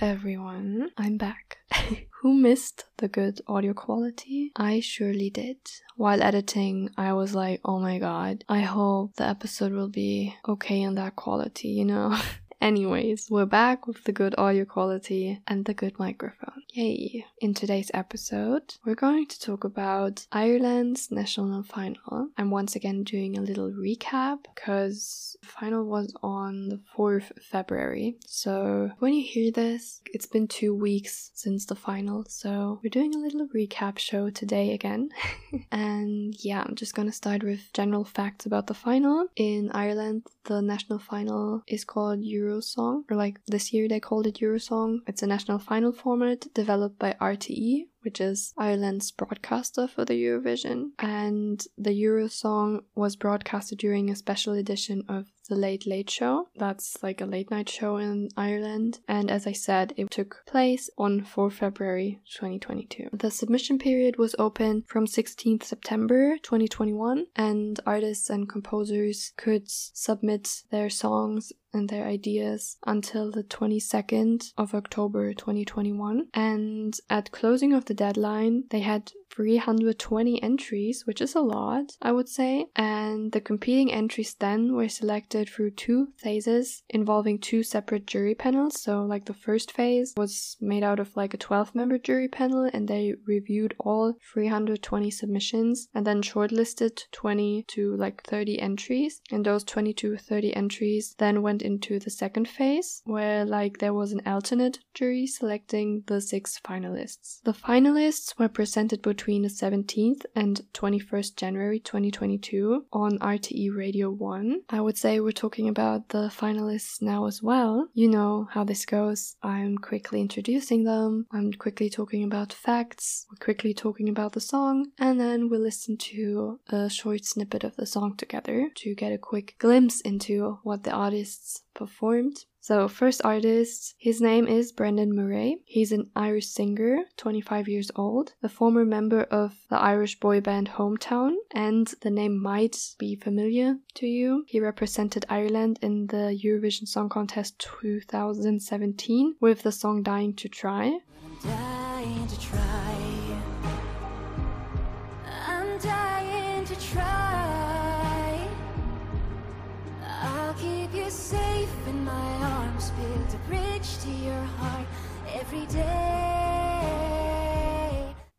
Everyone. I'm back. Who missed the good audio quality? I surely did. While editing, I was like, oh my god, I hope the episode will be okay in that quality, you know? Anyways, we're back with the good audio quality and the good microphone. Yay! In today's episode, we're going to talk about Ireland's national final. I'm once again doing a little recap because the final was on the 4th February. So when you hear this, it's been two weeks since the final. So we're doing a little recap show today again. and yeah, I'm just gonna start with general facts about the final. In Ireland, the national final is called Eurosong, or like this year they called it Eurosong. It's a national final format developed by RTE, which is Ireland's broadcaster for the Eurovision. And the Eurosong was broadcasted during a special edition of the Late Late Show. That's like a late night show in Ireland. And as I said, it took place on 4 February 2022. The submission period was open from 16th September 2021, and artists and composers could submit their songs and their ideas until the 22nd of October 2021. And at closing of the deadline, they had 320 entries, which is a lot, I would say. And the competing entries then were selected through two phases involving two separate jury panels. So, like the first phase was made out of like a 12 member jury panel, and they reviewed all 320 submissions and then shortlisted 20 to like 30 entries. And those 20 to 30 entries then went into the second phase, where like there was an alternate jury selecting the six finalists. The finalists were presented between between the 17th and 21st January 2022 on RTE Radio 1. I would say we're talking about the finalists now as well. You know how this goes. I'm quickly introducing them, I'm quickly talking about facts, we're quickly talking about the song, and then we'll listen to a short snippet of the song together to get a quick glimpse into what the artists performed. So, first artist, his name is Brendan Murray. He's an Irish singer, 25 years old, a former member of the Irish boy band Hometown, and the name might be familiar to you. He represented Ireland in the Eurovision Song Contest 2017 with the song Dying to Try.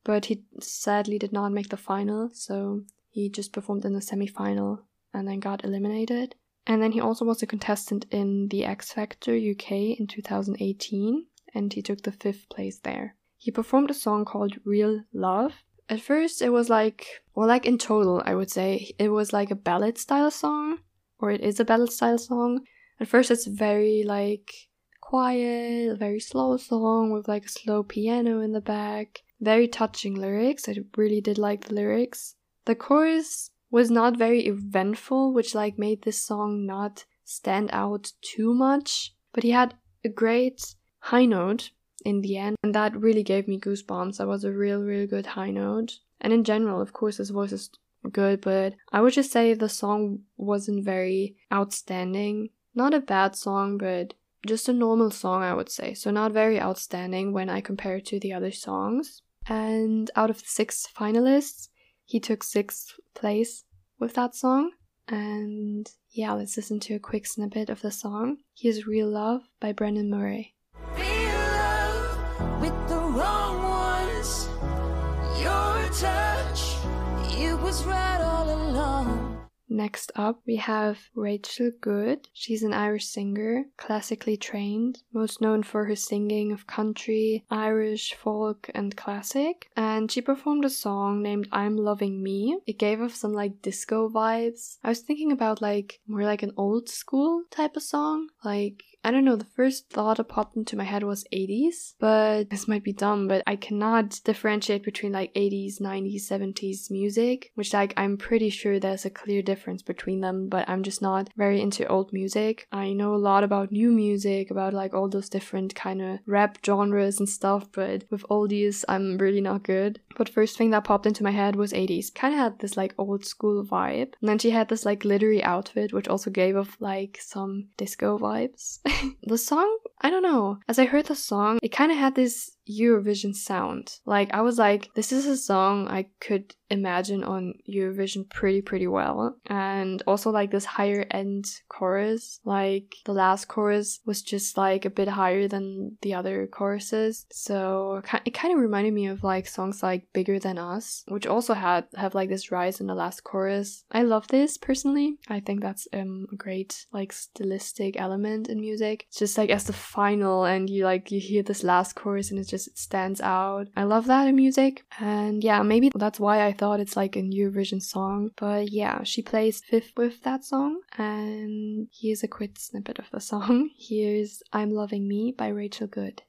But he sadly did not make the final, so he just performed in the semi final and then got eliminated. And then he also was a contestant in the X Factor UK in 2018, and he took the fifth place there. He performed a song called Real Love. At first, it was like, well, like in total, I would say, it was like a ballad style song, or it is a ballad style song. At first, it's very like quiet, very slow song with like a slow piano in the back, very touching lyrics. I really did like the lyrics. The chorus was not very eventful, which like made this song not stand out too much, but he had a great high note in the end, and that really gave me goosebumps. That was a real, real good high note. And in general, of course, his voice is good, but I would just say the song wasn't very outstanding. Not a bad song, but just a normal song, I would say. So, not very outstanding when I compare it to the other songs. And out of the six finalists, he took sixth place with that song. And yeah, let's listen to a quick snippet of the song. Here's Real Love by Brendan Murray. Next up, we have Rachel Goode. She's an Irish singer, classically trained, most known for her singing of country, Irish, folk, and classic. And she performed a song named I'm Loving Me. It gave off some like disco vibes. I was thinking about like more like an old school type of song, like I don't know, the first thought that popped into my head was 80s, but this might be dumb, but I cannot differentiate between like 80s, 90s, 70s music, which like I'm pretty sure there's a clear difference between them, but I'm just not very into old music. I know a lot about new music, about like all those different kind of rap genres and stuff, but with oldies, I'm really not good. But first thing that popped into my head was 80s. Kind of had this like old school vibe. And then she had this like glittery outfit, which also gave off like some disco vibes. the song, I don't know. As I heard the song, it kind of had this Eurovision sound. Like I was like, this is a song I could imagine on Eurovision pretty pretty well. And also like this higher end chorus, like the last chorus was just like a bit higher than the other choruses. So it kind of reminded me of like songs like Bigger Than Us, which also had have like this rise in the last chorus. I love this personally. I think that's um a great like stylistic element in music. It's just like as the final and you like you hear this last chorus and it's just it stands out. I love that in music. And yeah, maybe that's why I thought it's like a new Eurovision song. But yeah, she plays fifth with that song. And here's a quick snippet of the song. Here's I'm Loving Me by Rachel Goode.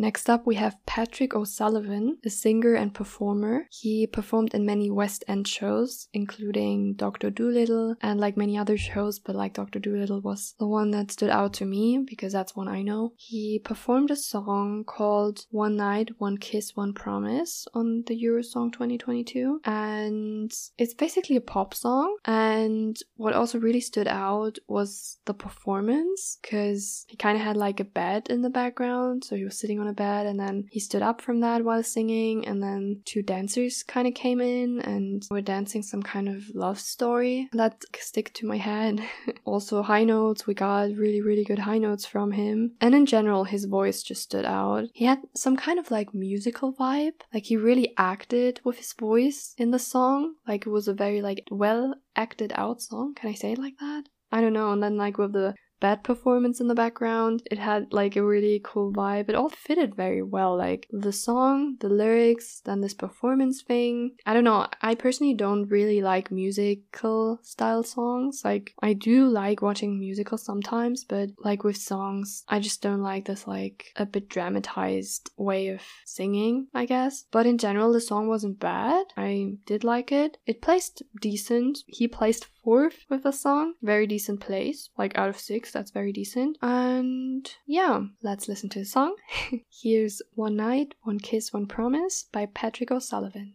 Next up, we have Patrick O'Sullivan, a singer and performer. He performed in many West End shows, including Dr. Dolittle and like many other shows, but like Dr. Dolittle was the one that stood out to me because that's one I know. He performed a song called One Night, One Kiss, One Promise on the Eurosong 2022, and it's basically a pop song. And what also really stood out was the performance because he kind of had like a bed in the background, so he was sitting on a bed and then he stood up from that while singing and then two dancers kind of came in and were dancing some kind of love story that stick to my head. also high notes, we got really really good high notes from him. And in general his voice just stood out. He had some kind of like musical vibe. Like he really acted with his voice in the song. Like it was a very like well acted out song. Can I say it like that? I don't know. And then like with the bad performance in the background. It had like a really cool vibe. It all fitted very well. Like the song, the lyrics, then this performance thing. I don't know. I personally don't really like musical style songs. Like I do like watching musicals sometimes, but like with songs, I just don't like this like a bit dramatized way of singing, I guess. But in general, the song wasn't bad. I did like it. It placed decent. He placed fourth with the song. Very decent place, like out of six, that's very decent. And yeah, let's listen to the song. Here's One Night, One Kiss, One Promise by Patrick O'Sullivan.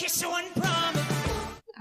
kiss, one.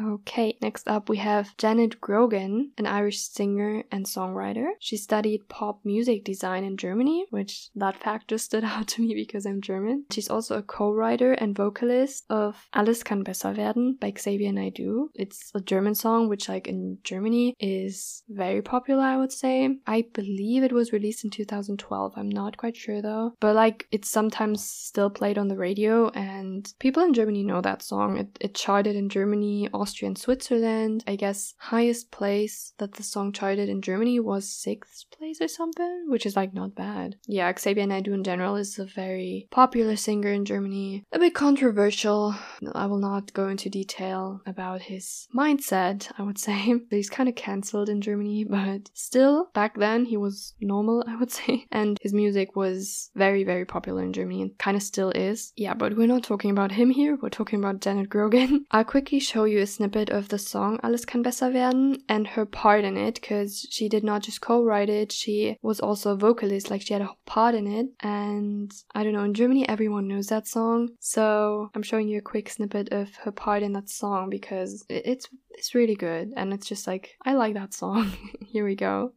Okay, next up we have Janet Grogan, an Irish singer and songwriter. She studied pop music design in Germany, which that fact just stood out to me because I'm German. She's also a co-writer and vocalist of Alles kann besser werden by Xavier Naidoo. It's a German song which like in Germany is very popular, I would say. I believe it was released in 2012. I'm not quite sure though. But like it's sometimes still played on the radio and people in Germany know that song. It, it charted in Germany, also and Switzerland. I guess highest place that the song charted in Germany was sixth place or something, which is like not bad. Yeah, Xavier Naidoo in general is a very popular singer in Germany. A bit controversial. I will not go into detail about his mindset, I would say. He's kind of cancelled in Germany, but still, back then he was normal, I would say. And his music was very, very popular in Germany and kind of still is. Yeah, but we're not talking about him here, we're talking about Janet Grogan. I'll quickly show you a snippet of the song Alles kann besser werden and her part in it because she did not just co-write it, she was also a vocalist, like she had a part in it. And I don't know, in Germany everyone knows that song. So I'm showing you a quick snippet of her part in that song because it's it's really good and it's just like I like that song. here we go.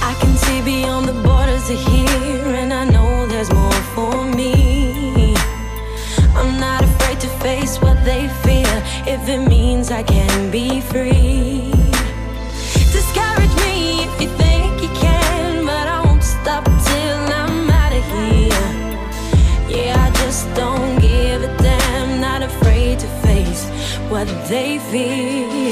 I can see beyond the borders of here and I know there's more for me. I'm not afraid to face what they fear if it means I can be free. Discourage me if you think you can, but I won't stop till I'm out of here. Yeah, I just don't give a damn, not afraid to face what they fear.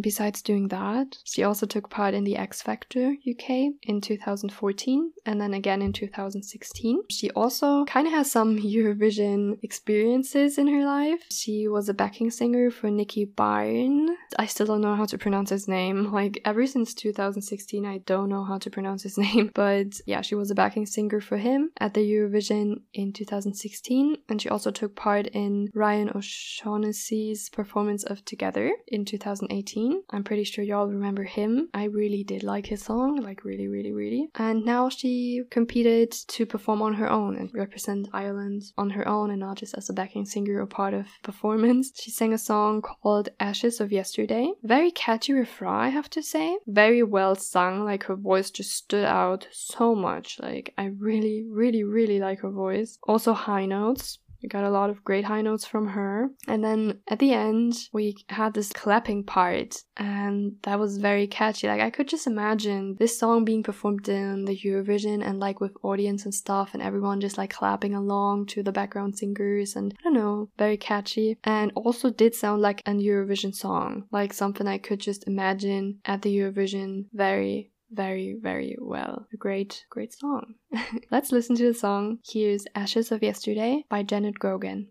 Besides doing that, she also took part in the X Factor UK in 2014 and then again in 2016. She also kind of has some Eurovision experiences in her life. She was a backing singer for Nicky Byrne. I still don't know how to pronounce his name. Like ever since 2016, I don't know how to pronounce his name. But yeah, she was a backing singer for him at the Eurovision in 2016, and she also took part in Ryan O'Shaughnessy's performance of Together in 2018. I'm pretty sure y'all remember him. I really did like his song, like really, really, really. And now she competed to perform on her own and represent Ireland on her own and not just as a backing singer or part of performance. She sang a song called Ashes of Yesterday. Very catchy refrain, I have to say. Very well sung, like her voice just stood out so much. Like I really, really, really like her voice. Also high notes we got a lot of great high notes from her. And then at the end, we had this clapping part, and that was very catchy. Like, I could just imagine this song being performed in the Eurovision and like with audience and stuff, and everyone just like clapping along to the background singers, and I don't know, very catchy. And also did sound like an Eurovision song, like something I could just imagine at the Eurovision very very, very well. A great, great song. Let's listen to the song. Here's Ashes of Yesterday by Janet Grogan.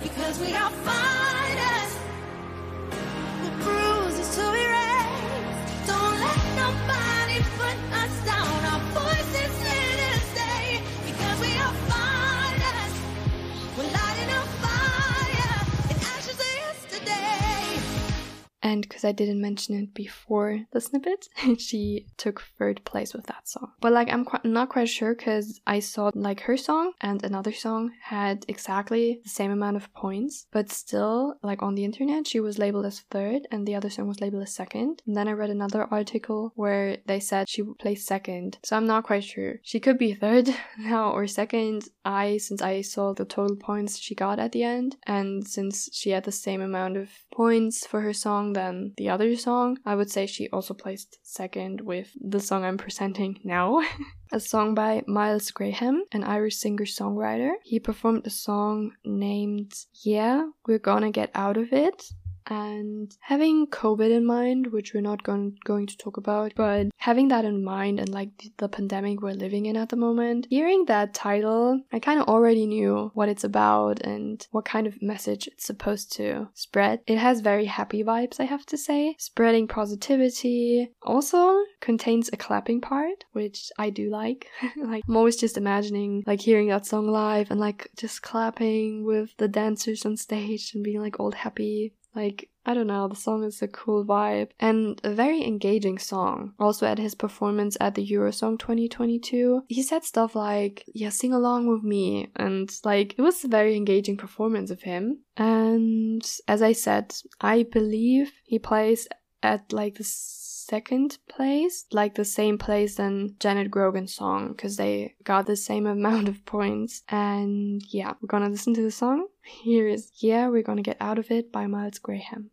Because we are And because I didn't mention it before the snippet, she took third place with that song. But like, I'm qu- not quite sure because I saw like her song and another song had exactly the same amount of points, but still, like on the internet, she was labeled as third and the other song was labeled as second. And then I read another article where they said she placed second. So I'm not quite sure. She could be third now or second. I, since I saw the total points she got at the end, and since she had the same amount of points for her song than the other song. I would say she also placed second with the song I'm presenting now. a song by Miles Graham, an Irish singer songwriter. He performed a song named Yeah, We're Gonna Get Out of It and having COVID in mind, which we're not going, going to talk about, but having that in mind and like the pandemic we're living in at the moment, hearing that title, I kind of already knew what it's about and what kind of message it's supposed to spread. It has very happy vibes, I have to say, spreading positivity. Also contains a clapping part, which I do like. like I'm always just imagining like hearing that song live and like just clapping with the dancers on stage and being like all happy like, I don't know, the song is a cool vibe and a very engaging song. Also, at his performance at the Eurosong 2022, he said stuff like, Yeah, sing along with me. And like, it was a very engaging performance of him. And as I said, I believe he plays at like the second place, like the same place than Janet Grogan's song, because they got the same amount of points. And yeah, we're gonna listen to the song. Here is Yeah, We're Gonna Get Out of It by Miles Graham.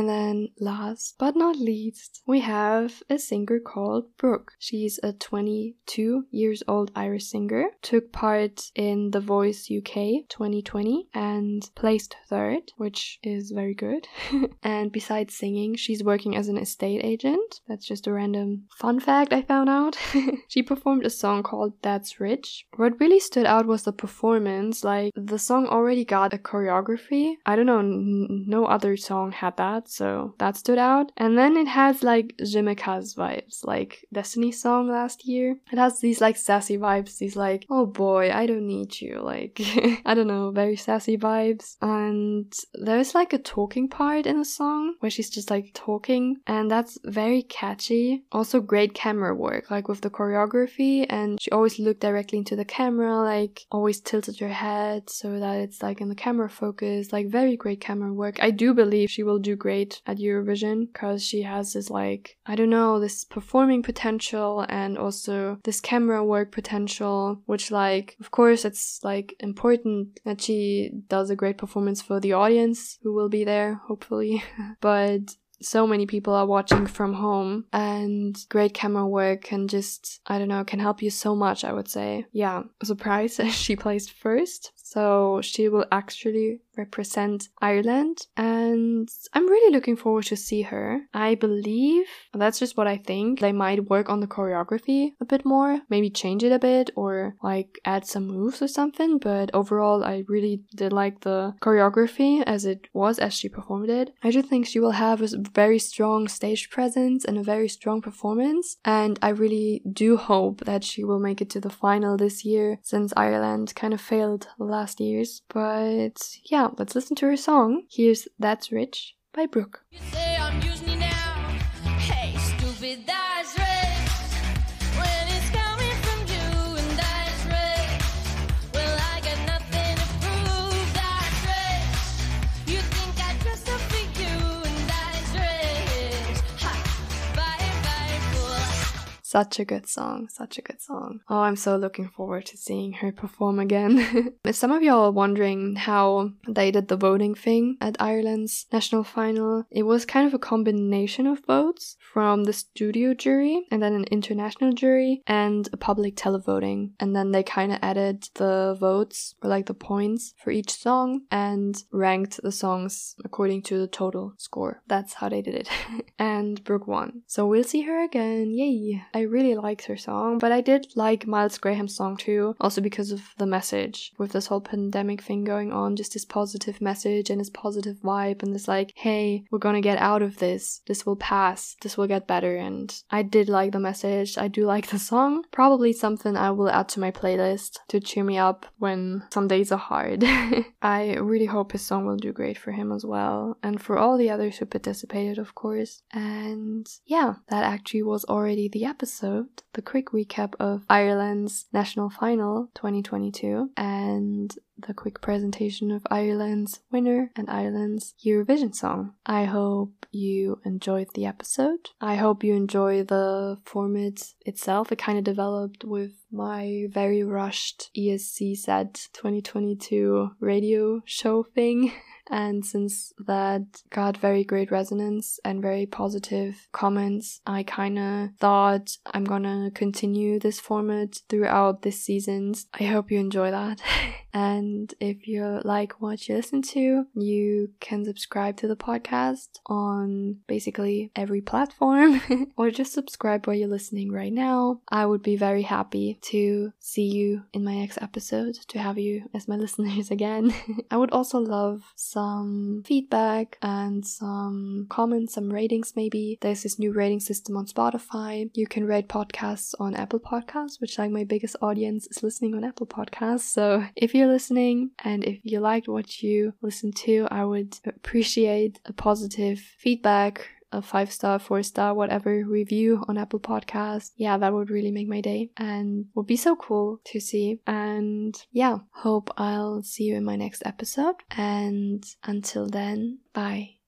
And then last but not least, we have a singer called Brooke. She's a 22 years old Irish singer, took part in The Voice UK 2020 and placed third, which is very good. and besides singing, she's working as an estate agent. That's just a random fun fact I found out. she performed a song called That's Rich. What really stood out was the performance. Like, the song already got a choreography. I don't know, n- no other song had that that, so that stood out. And then it has like Je Me Casse vibes, like Destiny's song last year. It has these like sassy vibes, these like, oh boy, I don't need you, like, I don't know, very sassy vibes. And there's like a talking part in the song where she's just like talking, and that's very catchy. Also, great camera work, like with the choreography, and she always looked directly into the camera, like, always tilted her head so that it's like in the camera focus, like, very great camera work. I do believe she will do great great at Eurovision because she has this like I don't know this performing potential and also this camera work potential, which like of course it's like important that she does a great performance for the audience who will be there hopefully, but so many people are watching from home and great camera work can just i don't know can help you so much i would say. Yeah surprise she placed first. So she will actually represent Ireland and I'm really looking forward to see her. I believe that's just what I think. They might work on the choreography a bit more, maybe change it a bit or like add some moves or something, but overall I really did like the choreography as it was as she performed it. I just think she will have a very strong stage presence and a very strong performance and I really do hope that she will make it to the final this year since Ireland kind of failed last years. But yeah, let's listen to her song. Here's That's Rich by Brooke. Such a good song, such a good song. Oh, I'm so looking forward to seeing her perform again. some of y'all are wondering how they did the voting thing at Ireland's national final, it was kind of a combination of votes from the studio jury and then an international jury and a public televoting. And then they kind of added the votes or like the points for each song and ranked the songs according to the total score. That's how they did it. and Brooke won. So we'll see her again. Yay! Really liked her song, but I did like Miles Graham's song too, also because of the message with this whole pandemic thing going on, just this positive message and this positive vibe and this like, hey, we're gonna get out of this. This will pass. This will get better. And I did like the message. I do like the song. Probably something I will add to my playlist to cheer me up when some days are hard. I really hope his song will do great for him as well, and for all the others who participated, of course. And yeah, that actually was already the episode episode, the quick recap of Ireland's national final 2022 and the quick presentation of Ireland's winner and Ireland's Eurovision song. I hope you enjoyed the episode. I hope you enjoy the format itself. It kind of developed with my very rushed ESC set 2022 radio show thing. And since that got very great resonance and very positive comments, I kind of thought I'm gonna continue this format throughout this season. I hope you enjoy that. and if you like what you listen to, you can subscribe to the podcast on basically every platform or just subscribe while you're listening right now. I would be very happy to see you in my next episode, to have you as my listeners again. I would also love some feedback and some comments, some ratings maybe. There's this new rating system on Spotify. You can rate podcasts on Apple Podcasts, which like my biggest audience is listening on Apple Podcasts. So if you're listening and if you liked what you listened to, I would appreciate a positive feedback a five star, four star, whatever review on Apple Podcasts. Yeah, that would really make my day and would be so cool to see. And yeah, hope I'll see you in my next episode. And until then, bye.